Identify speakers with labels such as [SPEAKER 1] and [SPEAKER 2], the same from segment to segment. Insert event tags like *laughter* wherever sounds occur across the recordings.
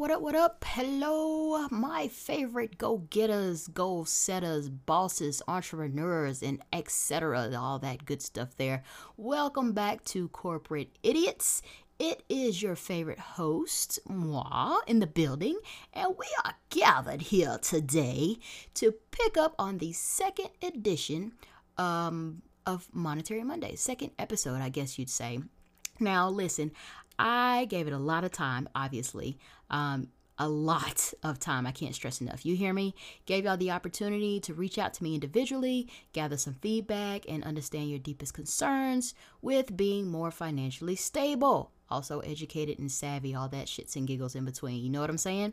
[SPEAKER 1] What up, what up. Hello, my favorite go getters, goal setters, bosses, entrepreneurs, and etc. All that good stuff there. Welcome back to Corporate Idiots. It is your favorite host, moi, in the building, and we are gathered here today to pick up on the second edition um, of Monetary Monday, second episode, I guess you'd say. Now, listen, I gave it a lot of time, obviously. Um, a lot *laughs* of time. I can't stress enough. You hear me? Gave y'all the opportunity to reach out to me individually, gather some feedback, and understand your deepest concerns with being more financially stable also educated and savvy, all that shits and giggles in between. You know what I'm saying?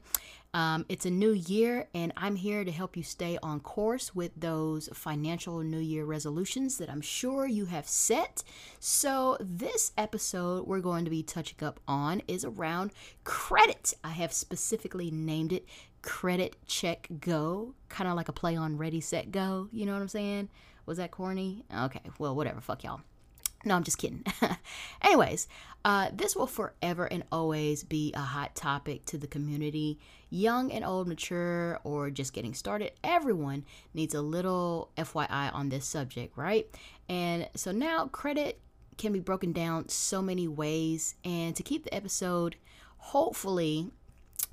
[SPEAKER 1] Um, it's a new year, and I'm here to help you stay on course with those financial New Year resolutions that I'm sure you have set. So, this episode we're going to be touching up on is around credit. I have specifically named it Credit Check Go, kind of like a play on Ready, Set, Go. You know what I'm saying? Was that corny? Okay, well, whatever. Fuck y'all. No, I'm just kidding. *laughs* Anyways, uh, this will forever and always be a hot topic to the community. Young and old, mature, or just getting started, everyone needs a little FYI on this subject, right? And so now credit can be broken down so many ways. And to keep the episode hopefully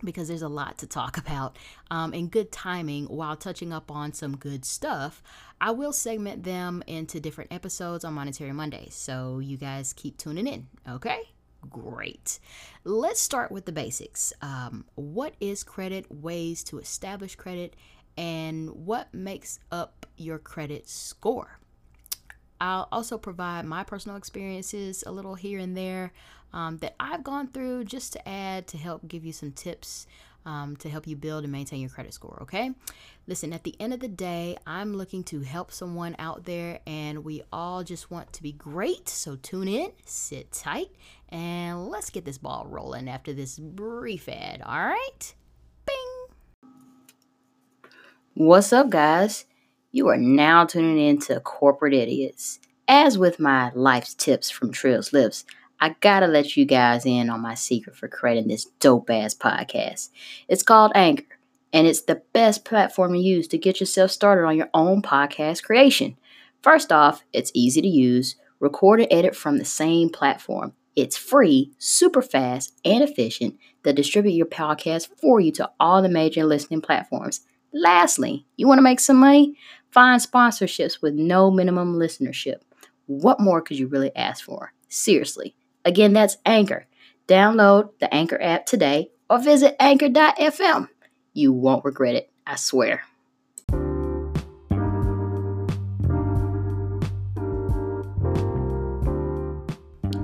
[SPEAKER 1] because there's a lot to talk about um, in good timing while touching up on some good stuff. I will segment them into different episodes on Monetary Monday, so you guys keep tuning in, okay? Great. Let's start with the basics. Um, what is credit, ways to establish credit, and what makes up your credit score? I'll also provide my personal experiences a little here and there um, that I've gone through just to add to help give you some tips um, to help you build and maintain your credit score. Okay. Listen, at the end of the day, I'm looking to help someone out there, and we all just want to be great. So tune in, sit tight, and let's get this ball rolling after this brief ad. All right. Bing. What's up, guys? You are now tuning in to Corporate Idiots. As with my life's tips from Trill's Lips, I gotta let you guys in on my secret for creating this dope ass podcast. It's called Anchor, and it's the best platform to use to get yourself started on your own podcast creation. First off, it's easy to use, record and edit from the same platform. It's free, super fast, and efficient to distribute your podcast for you to all the major listening platforms. Lastly, you want to make some money? Find sponsorships with no minimum listenership. What more could you really ask for? Seriously. Again, that's Anchor. Download the Anchor app today or visit anchor.fm. You won't regret it, I swear.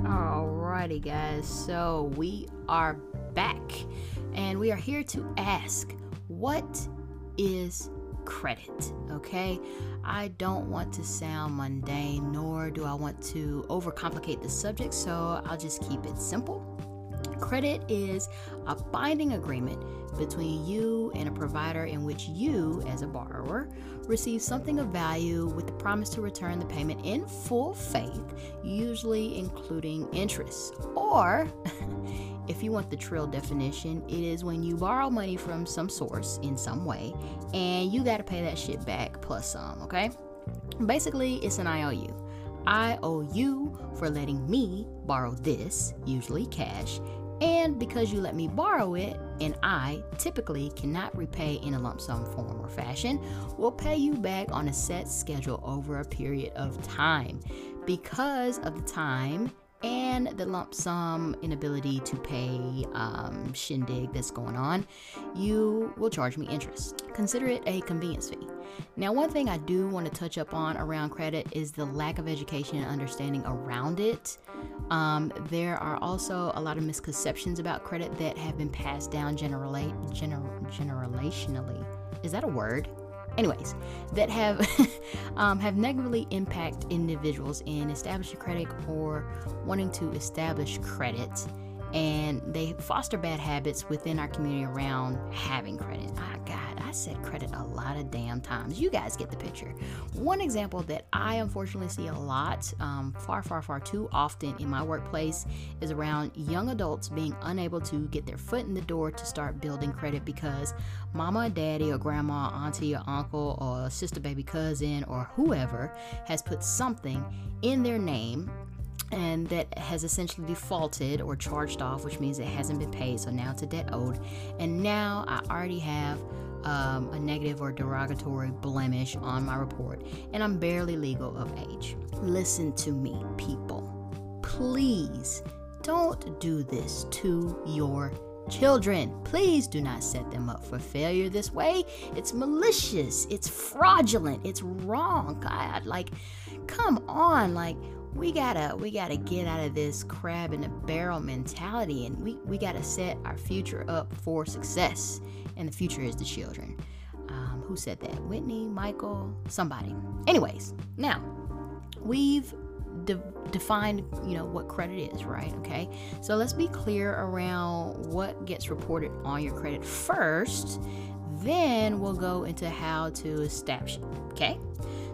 [SPEAKER 1] Alrighty, guys, so we are back and we are here to ask what is credit, okay? I don't want to sound mundane, nor do I want to overcomplicate the subject, so I'll just keep it simple. Credit is a binding agreement between you and a provider in which you, as a borrower, receive something of value with the promise to return the payment in full faith, usually including interest. Or, *laughs* if you want the trill definition, it is when you borrow money from some source in some way and you got to pay that shit back plus some, okay? Basically, it's an IOU. I owe you for letting me borrow this, usually cash, and because you let me borrow it, and I typically cannot repay in a lump sum form or fashion, will pay you back on a set schedule over a period of time. Because of the time and the lump sum inability to pay um, shindig that's going on, you will charge me interest. Consider it a convenience fee. Now, one thing I do want to touch up on around credit is the lack of education and understanding around it. Um, there are also a lot of misconceptions about credit that have been passed down generally, gener- generationally. Is that a word? Anyways, that have *laughs* um, have negatively impact individuals in establishing credit or wanting to establish credit. And they foster bad habits within our community around having credit. Ah, God, I said credit a lot of damn times. You guys get the picture. One example that I unfortunately see a lot, um, far, far, far too often in my workplace, is around young adults being unable to get their foot in the door to start building credit because mama, daddy, or grandma, auntie, or uncle, or sister, baby, cousin, or whoever has put something in their name and that has essentially defaulted or charged off, which means it hasn't been paid. So now it's a debt owed. And now I already have um, a negative or derogatory blemish on my report, and I'm barely legal of age. Listen to me, people. Please don't do this to your children. Please do not set them up for failure this way. It's malicious, it's fraudulent, it's wrong. God, like, come on, like, we gotta we gotta get out of this crab in a barrel mentality and we, we gotta set our future up for success and the future is the children. Um, who said that? Whitney michael somebody. Anyways now we've de- defined you know what credit is right? Okay? So let's be clear around what gets reported on your credit first then we'll go into how to establish it okay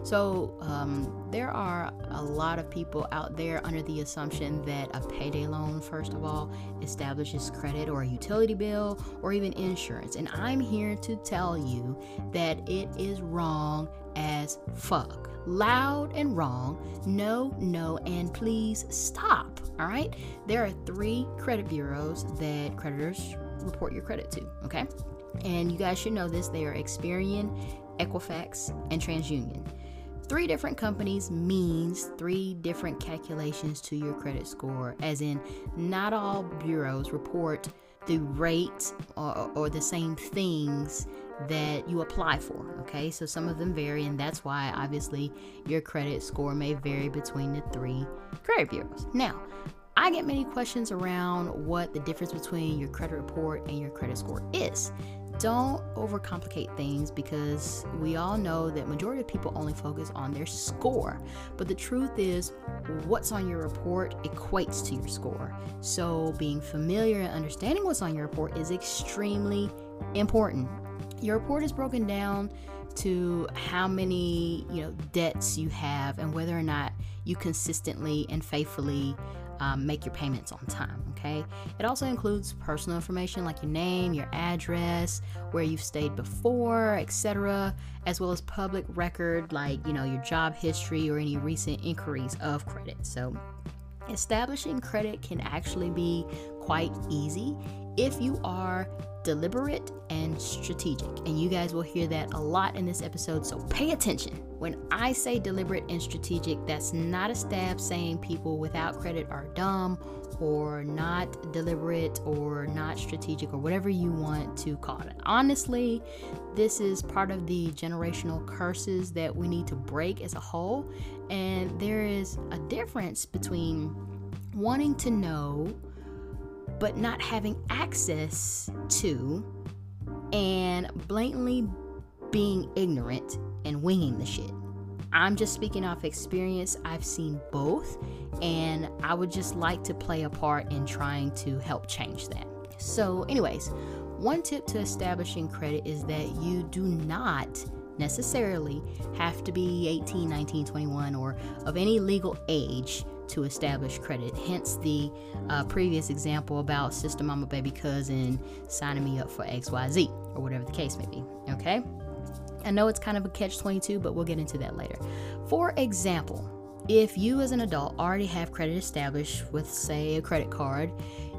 [SPEAKER 1] so, um, there are a lot of people out there under the assumption that a payday loan, first of all, establishes credit or a utility bill or even insurance. And I'm here to tell you that it is wrong as fuck. Loud and wrong. No, no, and please stop. All right? There are three credit bureaus that creditors report your credit to, okay? And you guys should know this they are Experian, Equifax, and TransUnion. Three different companies means three different calculations to your credit score, as in, not all bureaus report the rate or, or, the same things that you apply for. Okay, so some of them vary, and that's why obviously your credit score may vary between the three credit bureaus. Now, I get many questions around what the difference between your credit report and your credit score is don't overcomplicate things because we all know that majority of people only focus on their score. But the truth is what's on your report equates to your score. So being familiar and understanding what's on your report is extremely important. Your report is broken down to how many you know debts you have and whether or not you consistently and faithfully um, make your payments on time. Okay. It also includes personal information like your name, your address, where you've stayed before, etc., as well as public record like you know your job history or any recent inquiries of credit. So establishing credit can actually be quite easy if you are deliberate and strategic. And you guys will hear that a lot in this episode, so pay attention. When I say deliberate and strategic, that's not a stab saying people without credit are dumb or not deliberate or not strategic or whatever you want to call it. Honestly, this is part of the generational curses that we need to break as a whole. And there is a difference between wanting to know but not having access to and blatantly being ignorant and winging the shit. I'm just speaking off experience. I've seen both, and I would just like to play a part in trying to help change that. So, anyways, one tip to establishing credit is that you do not necessarily have to be 18, 19, 21, or of any legal age to establish credit. Hence the uh, previous example about sister, mama, baby, cousin signing me up for XYZ or whatever the case may be. Okay? I know it's kind of a catch 22, but we'll get into that later. For example, if you as an adult already have credit established with, say, a credit card,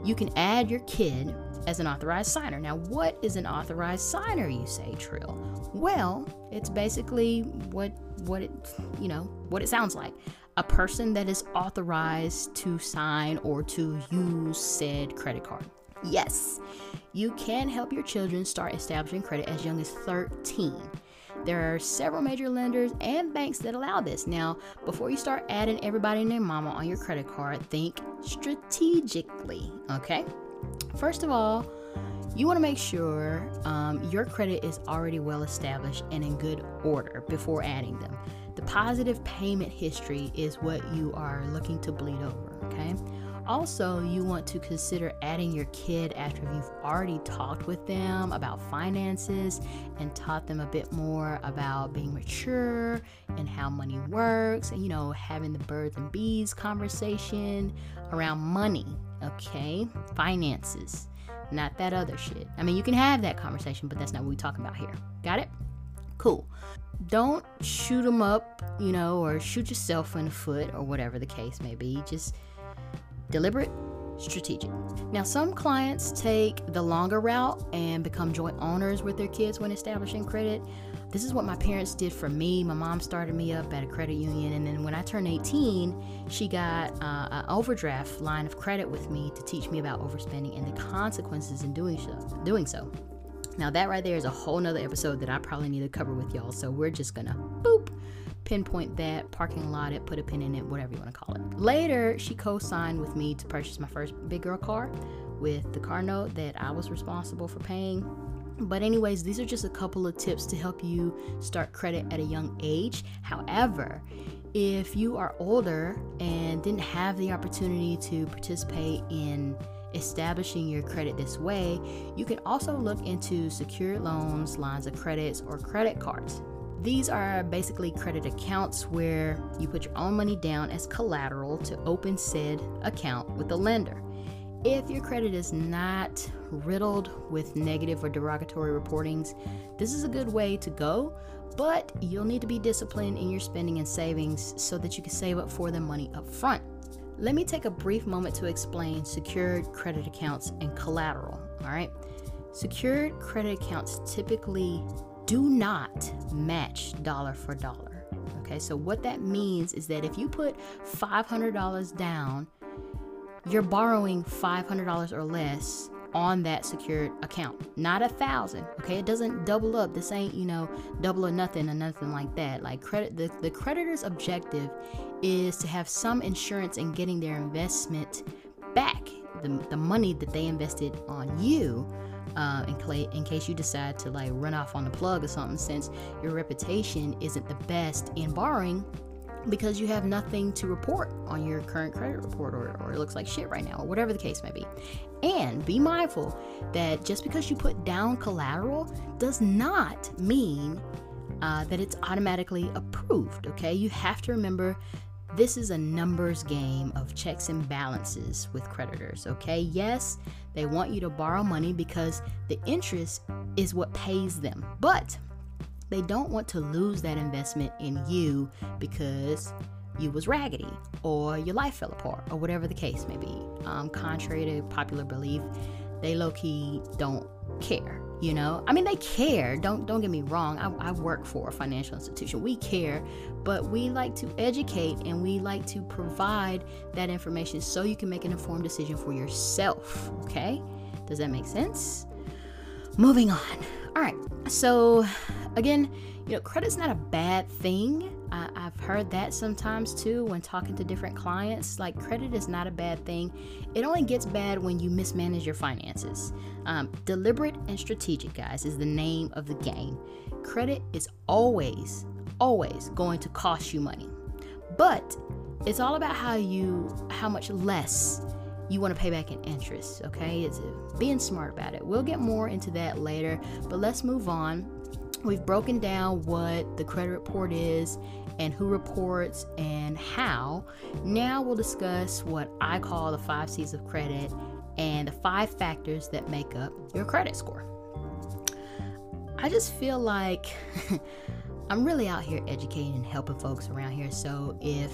[SPEAKER 1] you can add your kid as an authorized signer. Now, what is an authorized signer, you say, Trill? Well, it's basically what what it you know what it sounds like a person that is authorized to sign or to use said credit card. Yes, you can help your children start establishing credit as young as 13. There are several major lenders and banks that allow this. Now, before you start adding everybody and their mama on your credit card, think strategically, okay? First of all, you want to make sure um, your credit is already well established and in good order before adding them. Positive payment history is what you are looking to bleed over, okay? Also, you want to consider adding your kid after you've already talked with them about finances and taught them a bit more about being mature and how money works, and you know, having the birds and bees conversation around money, okay? Finances, not that other shit. I mean, you can have that conversation, but that's not what we're talking about here. Got it? Cool. Don't shoot them up, you know, or shoot yourself in the foot or whatever the case may be. Just deliberate, strategic. Now, some clients take the longer route and become joint owners with their kids when establishing credit. This is what my parents did for me. My mom started me up at a credit union, and then when I turned 18, she got uh, an overdraft line of credit with me to teach me about overspending and the consequences in doing so. Doing so. Now, that right there is a whole nother episode that I probably need to cover with y'all. So we're just gonna boop pinpoint that, parking lot it, put a pin in it, whatever you want to call it. Later, she co signed with me to purchase my first big girl car with the car note that I was responsible for paying. But, anyways, these are just a couple of tips to help you start credit at a young age. However, if you are older and didn't have the opportunity to participate in establishing your credit this way, you can also look into secured loans, lines of credits, or credit cards. These are basically credit accounts where you put your own money down as collateral to open said account with the lender. If your credit is not riddled with negative or derogatory reportings, this is a good way to go, but you'll need to be disciplined in your spending and savings so that you can save up for the money up front. Let me take a brief moment to explain secured credit accounts and collateral. All right. Secured credit accounts typically do not match dollar for dollar. Okay, so what that means is that if you put $500 down, you're borrowing $500 or less on that secured account, not a thousand. Okay, it doesn't double up. This ain't you know double or nothing or nothing like that. Like credit, the, the creditor's objective is to have some insurance in getting their investment back, the, the money that they invested on you uh, in, in case you decide to like run off on the plug or something, since your reputation isn't the best in borrowing because you have nothing to report on your current credit report or, or, it looks like shit right now or whatever the case may be and be mindful that just because you put down collateral does not mean uh, that it's automatically approved okay you have to remember this is a numbers game of checks and balances with creditors, okay? Yes, they want you to borrow money because the interest is what pays them, but they don't want to lose that investment in you because you was raggedy or your life fell apart or whatever the case may be. Um, contrary to popular belief, they low key don't care you know? I mean they care. Don't don't get me wrong. I, I, work for a financial institution. We care but we like to educate and we like to provide that information so you can make an informed decision for yourself okay? Does that make sense? Moving on. All right so again you know credit's not a bad thing I, I've heard that sometimes too when talking to different clients. Like, credit is not a bad thing, it only gets bad when you mismanage your finances. Um, deliberate and strategic, guys, is the name of the game. Credit is always, always going to cost you money, but it's all about how you, how much less you want to pay back in interest, okay? It's uh, being smart about it. We'll get more into that later, but let's move on We've broken down what the credit report is and who reports and how. Now we'll discuss what I call the five C's of credit and the five factors that make up your credit score. I just feel like *laughs* I'm really out here educating and helping folks around here. So if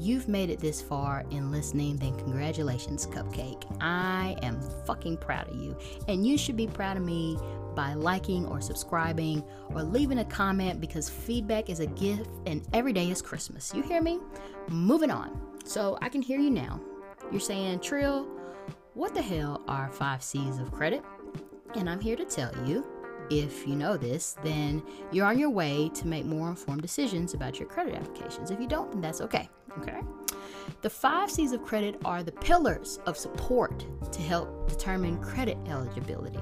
[SPEAKER 1] you've made it this far in listening, then congratulations, Cupcake. I am fucking proud of you. And you should be proud of me by liking or subscribing or leaving a comment because feedback is a gift and every day is Christmas. You hear me? Moving on. So I can hear you now. You're saying, Trill, what the hell are five C's of credit? And I'm here to tell you if you know this, then you're on your way to make more informed decisions about your credit applications. If you don't, then that's okay. Okay. The five C's of credit are the pillars of support to help determine credit eligibility.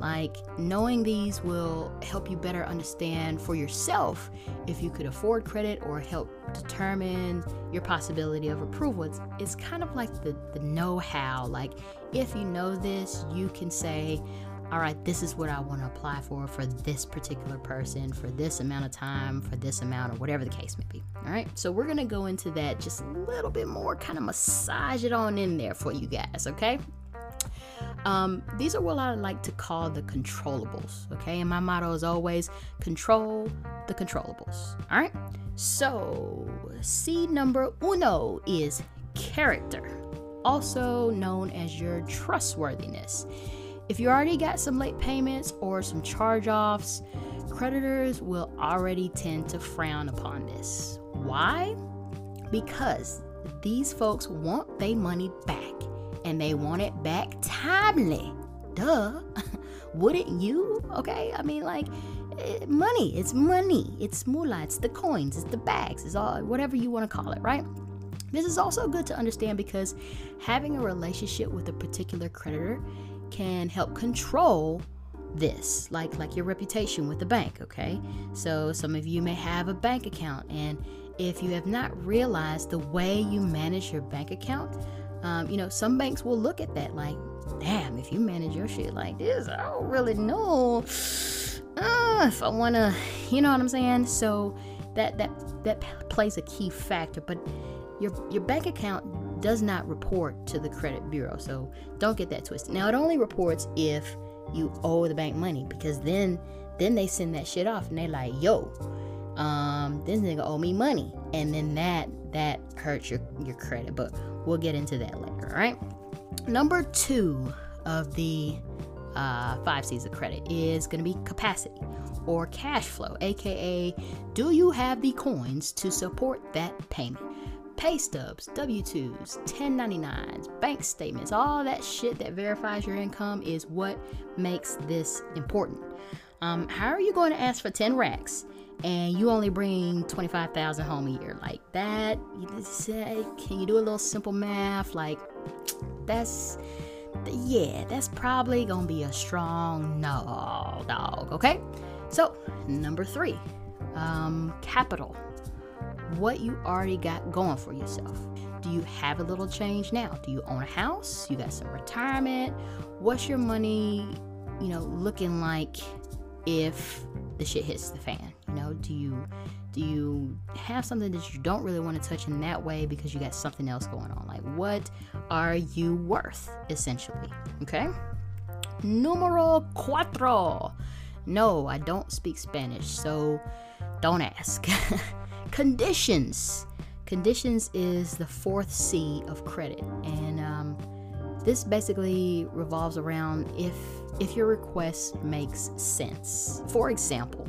[SPEAKER 1] Like, knowing these will help you better understand for yourself if you could afford credit or help determine your possibility of approval. It's, it's kind of like the, the know how. Like, if you know this, you can say, all right, this is what I want to apply for for this particular person for this amount of time, for this amount, or whatever the case may be. All right, so we're going to go into that just a little bit more, kind of massage it on in there for you guys, okay? Um, these are what I like to call the controllables, okay? And my motto is always control the controllables, all right? So, C number uno is character, also known as your trustworthiness. If you already got some late payments or some charge offs, creditors will already tend to frown upon this. Why? Because these folks want their money back and they want it back timely. Duh. *laughs* Wouldn't you? Okay? I mean, like, eh, money. It's money. It's moolah. It's the coins. It's the bags. It's all, whatever you want to call it, right? This is also good to understand because having a relationship with a particular creditor can help control this like like your reputation with the bank okay? So some of you may have a bank account and if you have not realized the way you manage your bank account um, you know some banks will look at that like damn if you manage your shit like this i don't really know uh, if i want to you know what i'm saying? So that that that plays a key factor but your your bank account does not report to the credit bureau. So don't get that twisted. Now it only reports if you owe the bank money because then then they send that shit off and they like, yo, um, this nigga owe me money. And then that that hurts your, your credit. But we'll get into that later, all right? Number two of the uh, five C's of credit is going to be capacity or cash flow, aka, do you have the coins to support that payment? Pay stubs, W 2s, 1099s, bank statements, all that shit that verifies your income is what makes this important. Um, how are you going to ask for 10 racks and you only bring 25,000 home a year? Like that, you say, can you do a little simple math? Like, that's, yeah, that's probably to be a strong no, dog, okay? So, number three, um, capital what you already got going for yourself. Do you have a little change now? Do you own a house? You got some retirement? What's your money, you know, looking like if the shit hits the fan? You know, do you do you have something that you don't really want to touch in that way because you got something else going on? Like what are you worth essentially? Okay? Numero cuatro. No, I don't speak Spanish, so don't ask. *laughs* Conditions. Conditions is the fourth C of credit, and um, this basically revolves around if if your request makes sense. For example,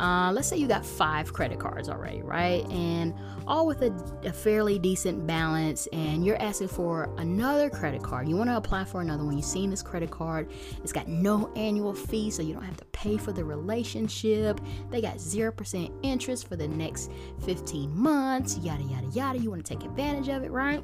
[SPEAKER 1] uh, let's say you got five credit cards already, right? And all with a, a, fairly decent balance, and you're asking for another credit card. You want to apply for another one. You've seen this credit card, it's got no annual fee, so you don't have to pay for the relationship. They got 0% interest for the next 15 months, yada, yada, yada. You want to take advantage of it, right?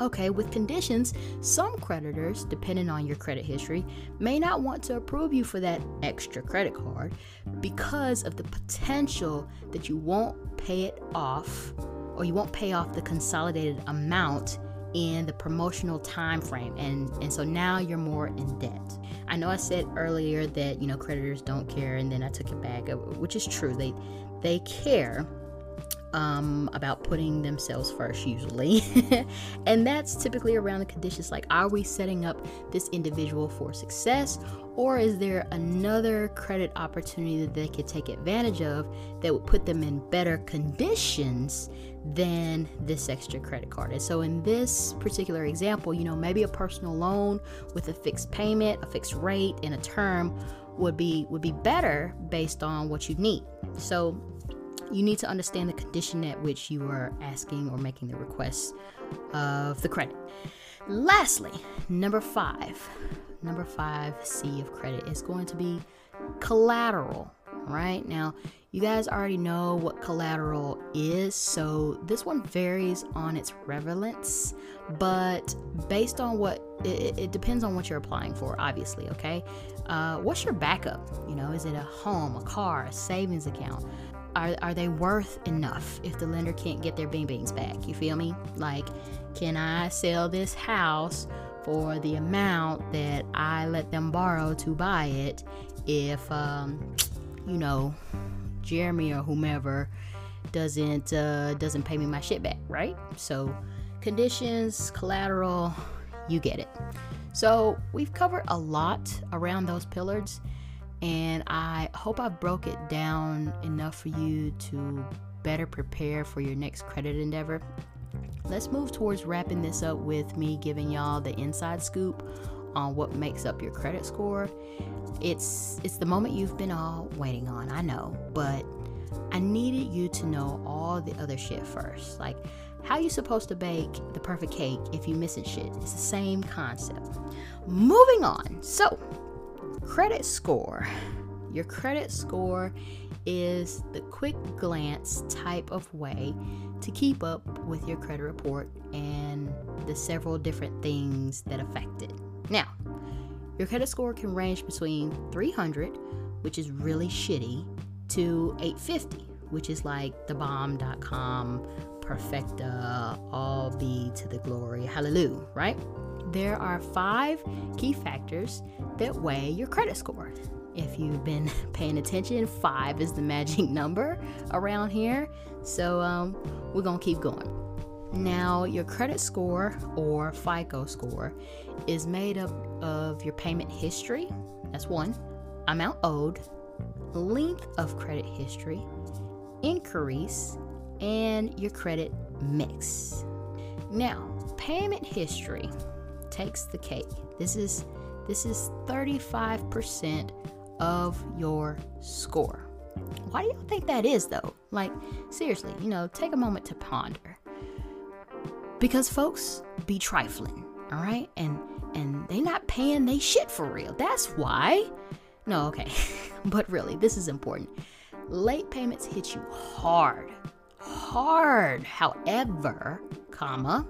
[SPEAKER 1] Okay, with conditions, some creditors, depending on your credit history, may not want to approve you for that extra credit card because of the potential that you won't pay it off or you won't pay off the consolidated amount in the promotional time frame and and so now you're more in debt. I know I said earlier that, you know, creditors don't care and then I took it back, uh, which is true. They they care um, about putting themselves first, usually. *laughs* and that's typically around the conditions like, are we setting up this individual for success? Or is there another credit opportunity that they could take advantage of that would put them in better conditions than this extra credit card? And so, in this particular example, you know, maybe a personal loan with a fixed payment, a fixed rate, and a term would be would be better based on what you need. So you need to understand the condition at which you are asking or making the request of the credit. Lastly, number five, number five C of credit is going to be collateral. right? Now, you guys already know what collateral is, so this one varies on its relevance, but based on what it, it depends on what you're applying for, obviously, okay? Uh, what's your backup? You know, is it a home, a car, a savings account? Are, are they worth enough if the lender can't get their bing bings back? You feel me? Like, can I sell this house for the amount that I let them borrow to buy it if, um, you know, Jeremy or whomever doesn't uh, doesn't pay me my shit back, right? So conditions, collateral, you get it. So we've covered a lot around those pillars, and I hope I broke it down enough for you to better prepare for your next credit endeavor. Let's move towards wrapping this up with me giving y'all the inside scoop on what makes up your credit score. It's it's the moment you've been all waiting on, I know, but I needed you to know all the other shit first. Like how you supposed to bake the perfect cake if you missing shit? It's the same concept. Moving on. So, credit score. Your credit score is the quick glance type of way to keep up with your credit report and the several different things that affect it. Now, your credit score can range between 300, which is really shitty, to 850, which is like the bomb.com perfecta, all be to the glory, hallelujah, right? There are five key factors that weigh your credit score. If you've been *laughs* paying attention, five is the magic *laughs* number around here. So um, we're gonna keep going. Now, your credit score or FICO score is made up of your payment history, that's one, amount owed, length of credit history, inquiries, and your credit mix. Now, payment history takes the cake. This is this is 35% of your score. Why do y'all think that is though? Like seriously, you know, take a moment to ponder. Because folks be trifling, all right? And and they not paying they shit for real. That's why. No, okay. *laughs* but really, this is important. Late payments hit you hard hard. However, comma,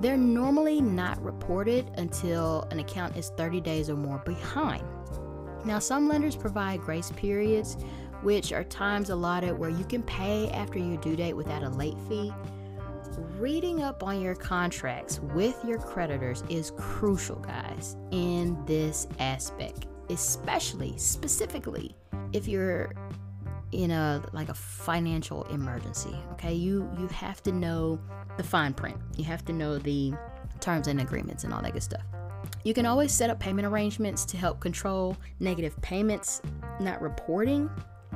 [SPEAKER 1] they're normally not reported until an account is 30 days or more behind. Now, some lenders provide grace periods, which are times allotted where you can pay after your due date without a late fee. Reading up on your contracts with your creditors is crucial, guys, in this aspect, especially specifically if you're in a like a financial emergency okay? You you have to know the fine print. You have to know the terms and agreements and all that good stuff. You can always set up payment arrangements to help control negative payments not reporting.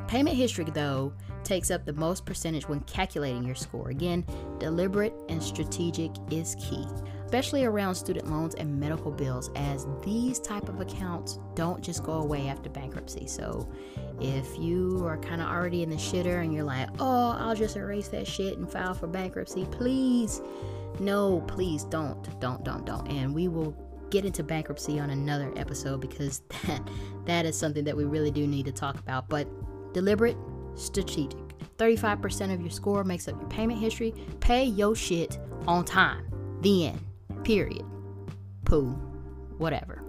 [SPEAKER 1] Payment history though takes up the most percentage when calculating your score. Again deliberate and strategic is key especially around student loans and medical bills as these type of accounts don't just go away after bankruptcy. So if you are kind of already in the shitter and you're like, oh, I'll just erase that shit and file for bankruptcy, please. No, please don't, don't, don't, don't. And we will get into bankruptcy on another episode because *laughs* that that is something that we really do need to talk about. But deliberate, strategic. 35% of your score makes up your payment history. Pay your shit on time. The end. Period. Pooh. Whatever.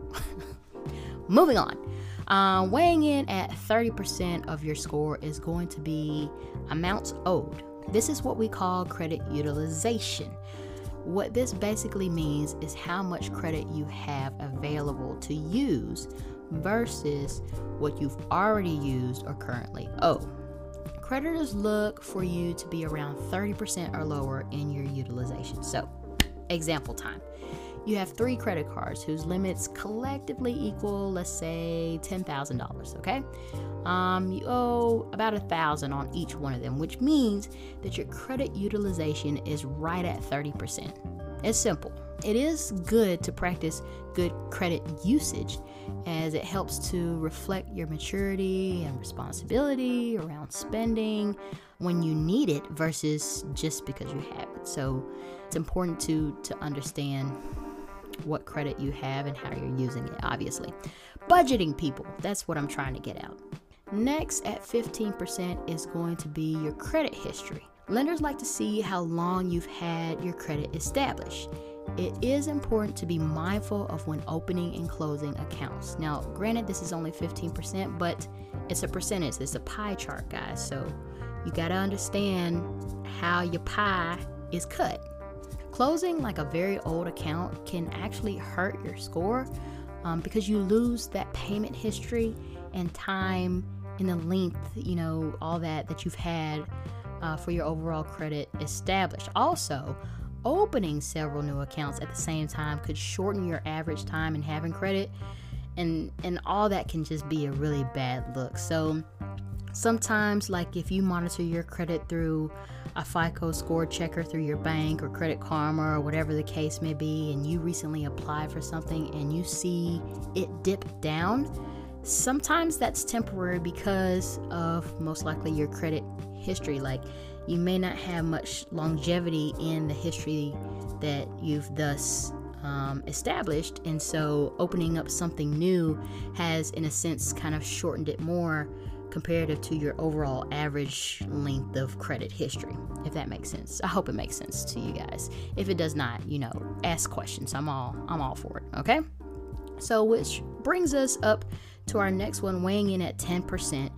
[SPEAKER 1] *laughs* Moving on. Uh, weighing in at 30% of your score is going to be amounts owed. This is what we call credit utilization. What this basically means is how much credit you have available to use versus what you've already used or currently owe. Creditors look for you to be around 30% or lower in your utilization. So, example time you have three credit cards whose limits collectively equal, let's say, $10,000, okay? Um, you owe about a thousand on each one of them, which means that your credit utilization is right at 30%. It's simple. It is good to practice good credit usage as it helps to reflect your maturity and responsibility around spending when you need it versus just because you have it. So it's important to to understand what credit you have and how you're using it, obviously. Budgeting people, that's what I'm trying to get out. Next, at 15%, is going to be your credit history. Lenders like to see how long you've had your credit established. It is important to be mindful of when opening and closing accounts. Now, granted, this is only 15%, but it's a percentage, it's a pie chart, guys. So you got to understand how your pie is cut. Closing like a very old account can actually hurt your score um, because you lose that payment history and time and the length, you know, all that that you've had uh, for your overall credit established. Also, opening several new accounts at the same time could shorten your average time in having credit, and and all that can just be a really bad look. So sometimes, like if you monitor your credit through a FICO score checker through your bank or Credit Karma or whatever the case may be, and you recently applied for something and you see it dip down Sometimes that's temporary because of most likely your credit history. Like you may not have much longevity in the history that you've thus um, established, and so opening up something new has, in a sense, kind of shortened it more comparative to your overall average length of credit history, if that makes sense. I hope it makes sense to you guys. If it does not, you know, ask questions. I'm all I'm all for it. Okay. So, which brings us up to our next one, weighing in at 10%,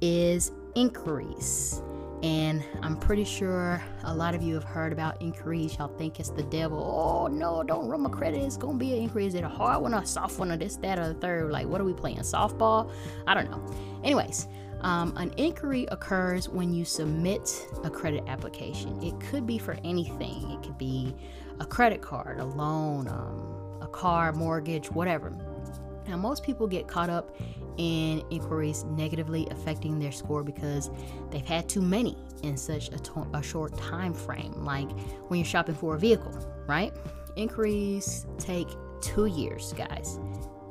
[SPEAKER 1] is inquiries. And I'm pretty sure a lot of you have heard about inquiries. Y'all think it's the devil. Oh no, don't run my credit. It's gonna be an inquiry. Is it a hard one or a soft one or this, that, or the third? Like, what are we playing? Softball? I don't know. Anyways, um, an inquiry occurs when you submit a credit application. It could be for anything. It could be a credit card, a loan, um, a car, mortgage, whatever. Now, most people get caught up in inquiries negatively affecting their score because they've had too many in such a, to- a short time frame. Like when you're shopping for a vehicle, right? Inquiries take two years, guys.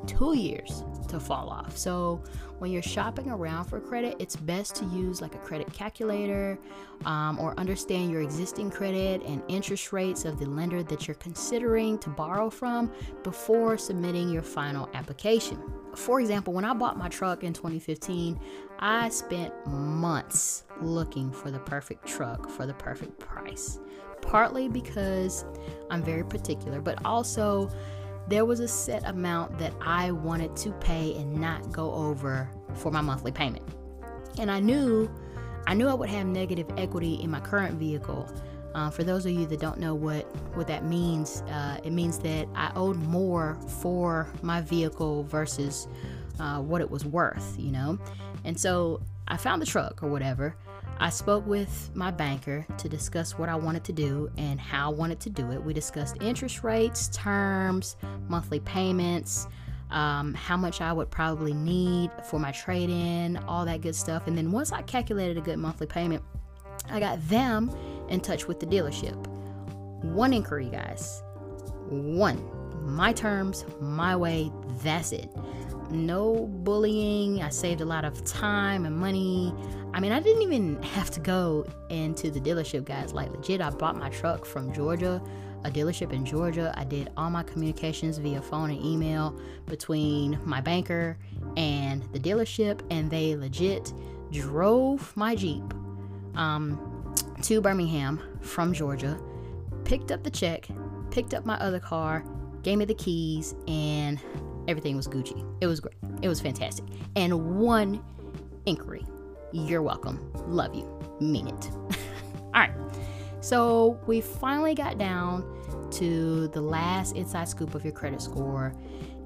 [SPEAKER 1] Two years to fall off. So when you're shopping around for credit, it's best to use like a credit calculator um, or understand your existing credit and interest rates of the lender that you're considering to borrow from before submitting your final application. For example, when I bought my truck in 2015, I spent months looking for the perfect truck for the perfect price. Partly because I'm very particular, but also there was a set amount that I wanted to pay and not go over for my monthly payment. And I knew I knew I would have negative equity in my current vehicle. Uh, for those of you that don't know what what that means, uh, it means that I owed more for my vehicle versus uh, what it was worth, you know. And so I found the truck or whatever, I spoke with my banker to discuss what I wanted to do and how I wanted to do it. We discussed interest rates, terms, monthly payments, um, how much I would probably need for my trade in, all that good stuff. And then once I calculated a good monthly payment, I got them in touch with the dealership. One inquiry, guys. One. My terms, my way, that's it. No bullying. I saved a lot of time and money. I mean, I didn't even have to go into the dealership, guys. Like, legit, I bought my truck from Georgia, a dealership in Georgia. I did all my communications via phone and email between my banker and the dealership, and they legit drove my Jeep um, to Birmingham from Georgia, picked up the check, picked up my other car, gave me the keys, and everything was Gucci. It was great. It was fantastic. And one inquiry you're welcome. Love you. Mean it. *laughs* All right. So we finally got down to the last inside scoop of your credit score,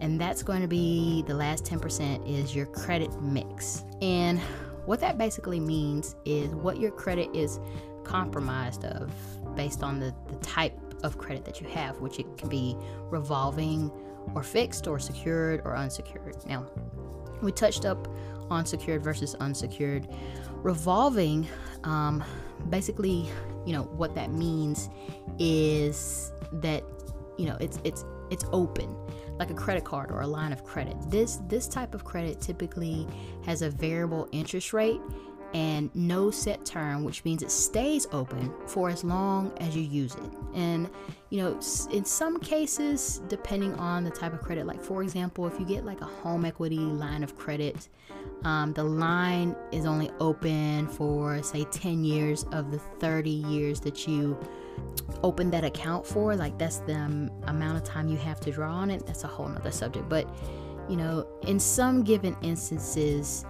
[SPEAKER 1] and that's going to be the last 10% is your credit mix. And what that basically means is what your credit is compromised of based on the, the type of credit that you have, which it can be revolving or fixed or secured or unsecured. Now, we touched up on secured versus unsecured. Revolving, um, basically, you know what that means is that you know it's it's it's open like a credit card or a line of credit. This this type of credit typically has a variable interest rate and no set term, which means it stays open for as long as you use it. And you know, in some cases, depending on the type of credit, like for example, if you get like a home equity line of credit, um, the line is only open for say 10 years of the 30 years that you open that account for. Like that's the amount of time you have to draw on it. That's a whole nother subject. But you know, in some given instances,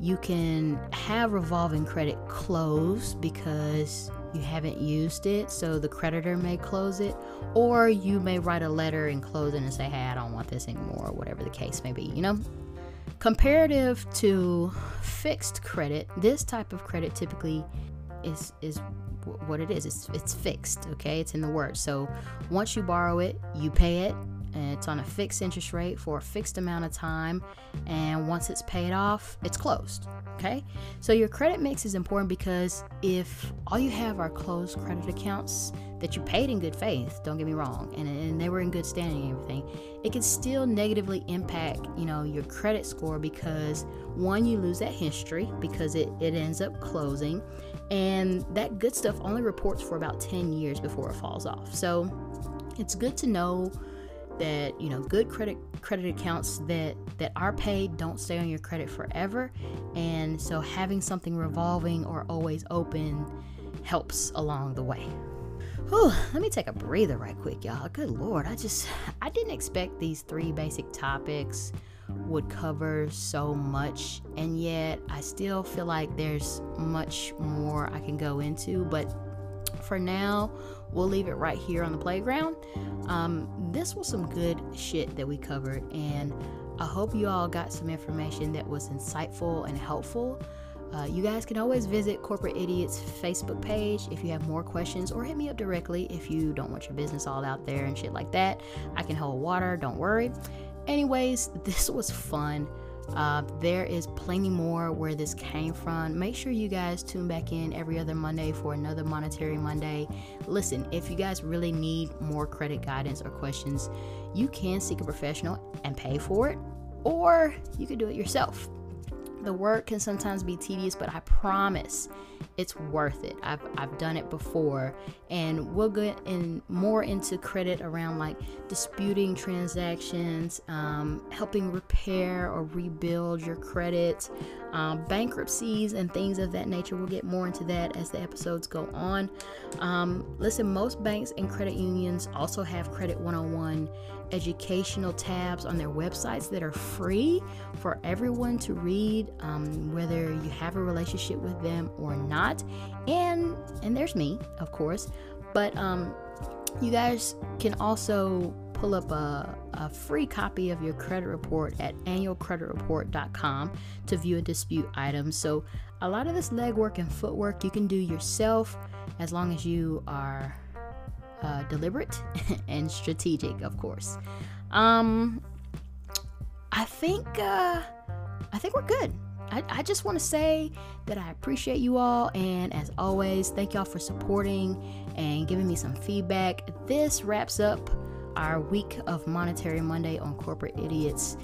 [SPEAKER 1] you can have revolving credit closed because you haven't used it, so the creditor may close it, or you may write a letter and close it and say, Hey, I don't want this anymore, or whatever the case may be, you know? Comparative to fixed credit, this type of credit typically is is what it is. It's it's fixed, okay? It's in the word. So once you borrow it, you pay it, it's on a fixed interest rate for a fixed amount of time and once it's paid off it's closed okay? So your credit mix is important because if all you have are closed credit accounts that you paid in good faith don't get me wrong and, and they were in good standing and everything it can still negatively impact you know your credit score because one you lose that history because it, it ends up closing and that good stuff only reports for about 10 years before it falls off. So it's good to know that you know good credit credit accounts that that are paid don't stay on your credit forever. And so having something revolving or always open helps along the way. Whew, let me take a breather right quick y'all. Good lord i just i didn't expect these three basic topics would cover so much and yet i still feel like there's much more i can go into but for now we'll leave it right here on the playground. Um, this was some good shit that we covered, and I hope you all got some information that was insightful and helpful. Uh, you guys can always visit Corporate Idiots Facebook page if you have more questions, or hit me up directly if you don't want your business all out there and shit like that. I can hold water, don't worry. Anyways, *laughs* this was fun. Uh, there is plenty more where this came from. Make sure you guys tune back in every other Monday for another Monetary Monday. Listen, if you guys really need more credit guidance or questions, you can seek a professional and pay for it, or you can do it yourself. The work can sometimes be tedious, but I promise it's worth it. I've, I've done it before, and we'll get in more into credit around like disputing transactions, um, helping repair or rebuild your credit, um, bankruptcies, and things of that nature. We'll get more into that as the episodes go on. Um, listen, most banks and credit unions also have Credit 101 educational tabs on their websites that are free for everyone to read, um, whether you have a relationship with them or not. And and there's me, of course, but um, you guys can also pull up a, a free copy of your credit report at annualcreditreport.com to view and dispute items. So a lot of this legwork and footwork you can do yourself as long as you are uh, deliberate *laughs* and strategic, of course. Um, I think uh, I think we're good. I, I just want to say that I appreciate you all, and as always, thank y'all for supporting and giving me some feedback. This wraps up our week of Monetary Monday on Corporate Idiots.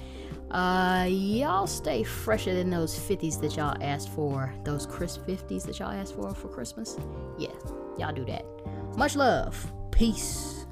[SPEAKER 1] Uh, y'all stay fresher than those 50s that y'all asked for. Those crisp 50s that y'all asked for for Christmas. Yeah, y'all do that. Much love. Peace.